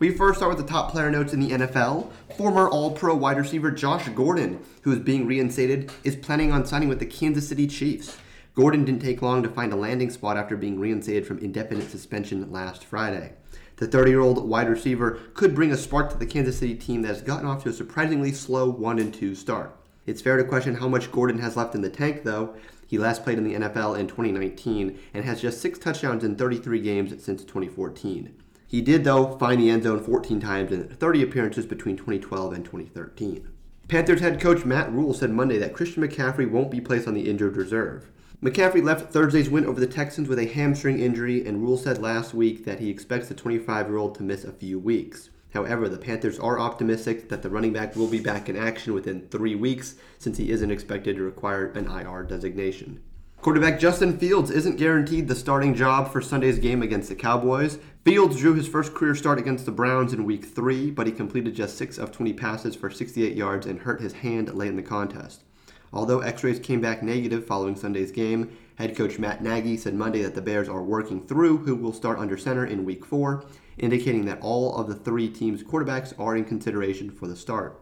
We first start with the top player notes in the NFL. Former All Pro wide receiver Josh Gordon, who is being reinstated, is planning on signing with the Kansas City Chiefs. Gordon didn't take long to find a landing spot after being reinstated from indefinite suspension last Friday. The 30 year old wide receiver could bring a spark to the Kansas City team that has gotten off to a surprisingly slow 1 2 start. It's fair to question how much Gordon has left in the tank, though. He last played in the NFL in 2019 and has just six touchdowns in 33 games since 2014. He did, though, find the end zone 14 times in 30 appearances between 2012 and 2013. Panthers head coach Matt Rhule said Monday that Christian McCaffrey won't be placed on the injured reserve. McCaffrey left Thursday's win over the Texans with a hamstring injury, and Rhule said last week that he expects the 25 year old to miss a few weeks. However, the Panthers are optimistic that the running back will be back in action within three weeks since he isn't expected to require an IR designation. Quarterback Justin Fields isn't guaranteed the starting job for Sunday's game against the Cowboys. Fields drew his first career start against the Browns in week 3, but he completed just 6 of 20 passes for 68 yards and hurt his hand late in the contest. Although x rays came back negative following Sunday's game, head coach Matt Nagy said Monday that the Bears are working through who will start under center in week 4 indicating that all of the three teams' quarterbacks are in consideration for the start.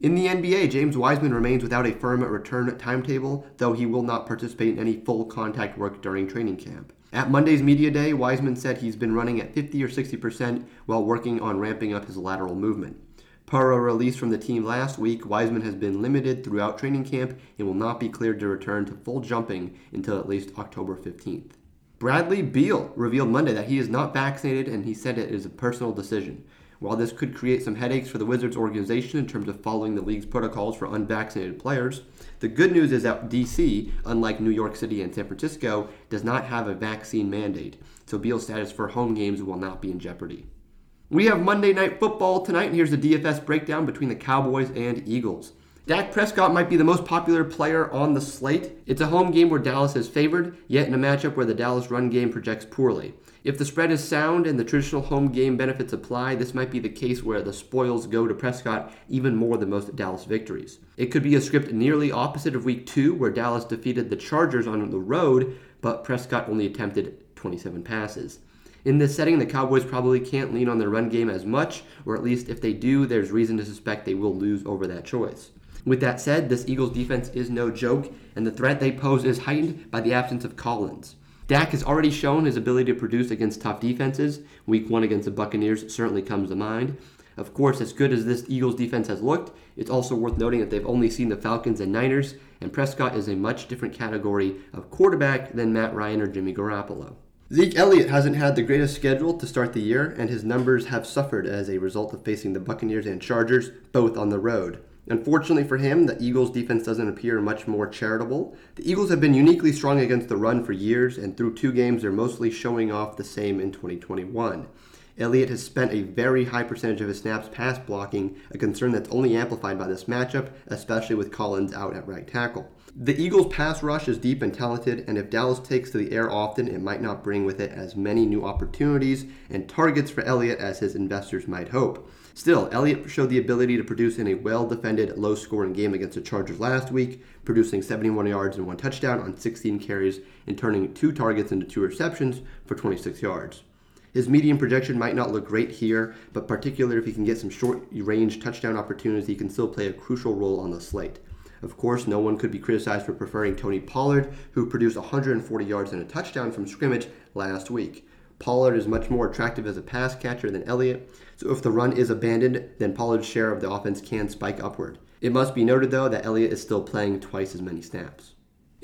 In the NBA, James Wiseman remains without a firm return timetable, though he will not participate in any full contact work during training camp. At Monday's media day, Wiseman said he's been running at 50 or 60% while working on ramping up his lateral movement. Per a release from the team last week, Wiseman has been limited throughout training camp and will not be cleared to return to full jumping until at least October 15th. Bradley Beal revealed Monday that he is not vaccinated and he said it is a personal decision. While this could create some headaches for the Wizards organization in terms of following the league's protocols for unvaccinated players, the good news is that DC, unlike New York City and San Francisco, does not have a vaccine mandate, so Beal's status for home games will not be in jeopardy. We have Monday Night Football tonight, and here's the DFS breakdown between the Cowboys and Eagles. Dak Prescott might be the most popular player on the slate. It's a home game where Dallas is favored, yet in a matchup where the Dallas run game projects poorly. If the spread is sound and the traditional home game benefits apply, this might be the case where the spoils go to Prescott even more than most Dallas victories. It could be a script nearly opposite of week 2 where Dallas defeated the Chargers on the road, but Prescott only attempted 27 passes. In this setting, the Cowboys probably can't lean on their run game as much, or at least if they do, there's reason to suspect they will lose over that choice. With that said, this Eagles defense is no joke, and the threat they pose is heightened by the absence of Collins. Dak has already shown his ability to produce against tough defenses. Week one against the Buccaneers certainly comes to mind. Of course, as good as this Eagles defense has looked, it's also worth noting that they've only seen the Falcons and Niners, and Prescott is a much different category of quarterback than Matt Ryan or Jimmy Garoppolo. Zeke Elliott hasn't had the greatest schedule to start the year, and his numbers have suffered as a result of facing the Buccaneers and Chargers, both on the road. Unfortunately for him, the Eagles' defense doesn't appear much more charitable. The Eagles have been uniquely strong against the run for years, and through two games, they're mostly showing off the same in 2021. Elliott has spent a very high percentage of his snaps pass blocking, a concern that's only amplified by this matchup, especially with Collins out at right tackle. The Eagles' pass rush is deep and talented, and if Dallas takes to the air often, it might not bring with it as many new opportunities and targets for Elliott as his investors might hope. Still, Elliott showed the ability to produce in a well defended, low scoring game against the Chargers last week, producing 71 yards and one touchdown on 16 carries and turning two targets into two receptions for 26 yards. His medium projection might not look great here, but particularly if he can get some short range touchdown opportunities, he can still play a crucial role on the slate. Of course, no one could be criticized for preferring Tony Pollard, who produced 140 yards and a touchdown from scrimmage last week. Pollard is much more attractive as a pass catcher than Elliott, so if the run is abandoned, then Pollard's share of the offense can spike upward. It must be noted, though, that Elliott is still playing twice as many snaps.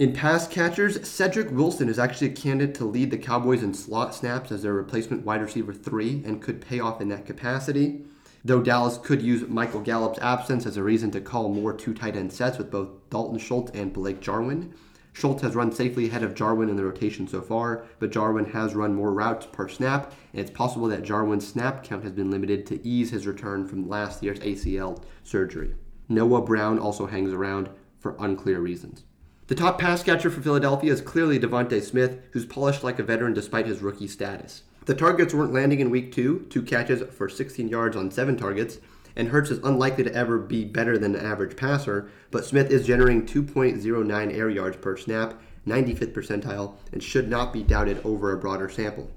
In pass catchers, Cedric Wilson is actually a candidate to lead the Cowboys in slot snaps as their replacement wide receiver three and could pay off in that capacity. Though Dallas could use Michael Gallup's absence as a reason to call more two tight end sets with both Dalton Schultz and Blake Jarwin. Schultz has run safely ahead of Jarwin in the rotation so far, but Jarwin has run more routes per snap, and it's possible that Jarwin's snap count has been limited to ease his return from last year's ACL surgery. Noah Brown also hangs around for unclear reasons. The top pass catcher for Philadelphia is clearly DeVonta Smith, who's polished like a veteran despite his rookie status. The targets weren't landing in week two, two catches for 16 yards on seven targets, and Hurts is unlikely to ever be better than an average passer, but Smith is generating 2.09 air yards per snap, 95th percentile, and should not be doubted over a broader sample.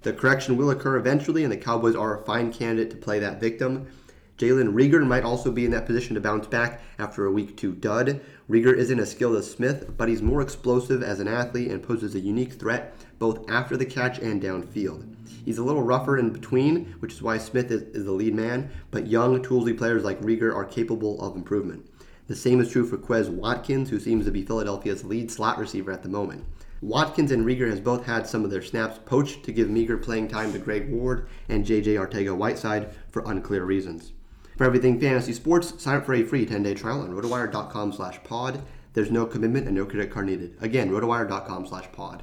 The correction will occur eventually, and the Cowboys are a fine candidate to play that victim. Jalen Reagor might also be in that position to bounce back after a week two dud. Reagor isn't as skilled as Smith, but he's more explosive as an athlete and poses a unique threat both after the catch and downfield. He's a little rougher in between, which is why Smith is, is the lead man, but young, toolsy players like Reagor are capable of improvement. The same is true for Quez Watkins, who seems to be Philadelphia's lead slot receiver at the moment. Watkins and Reagor has both had some of their snaps poached to give meager playing time to Greg Ward and JJ Arcega Whiteside for unclear reasons. For everything fantasy sports, sign up for a free 10-day trial on rotowire.com slash pod. There's no commitment and no credit card needed. Again, rotowire.com slash pod.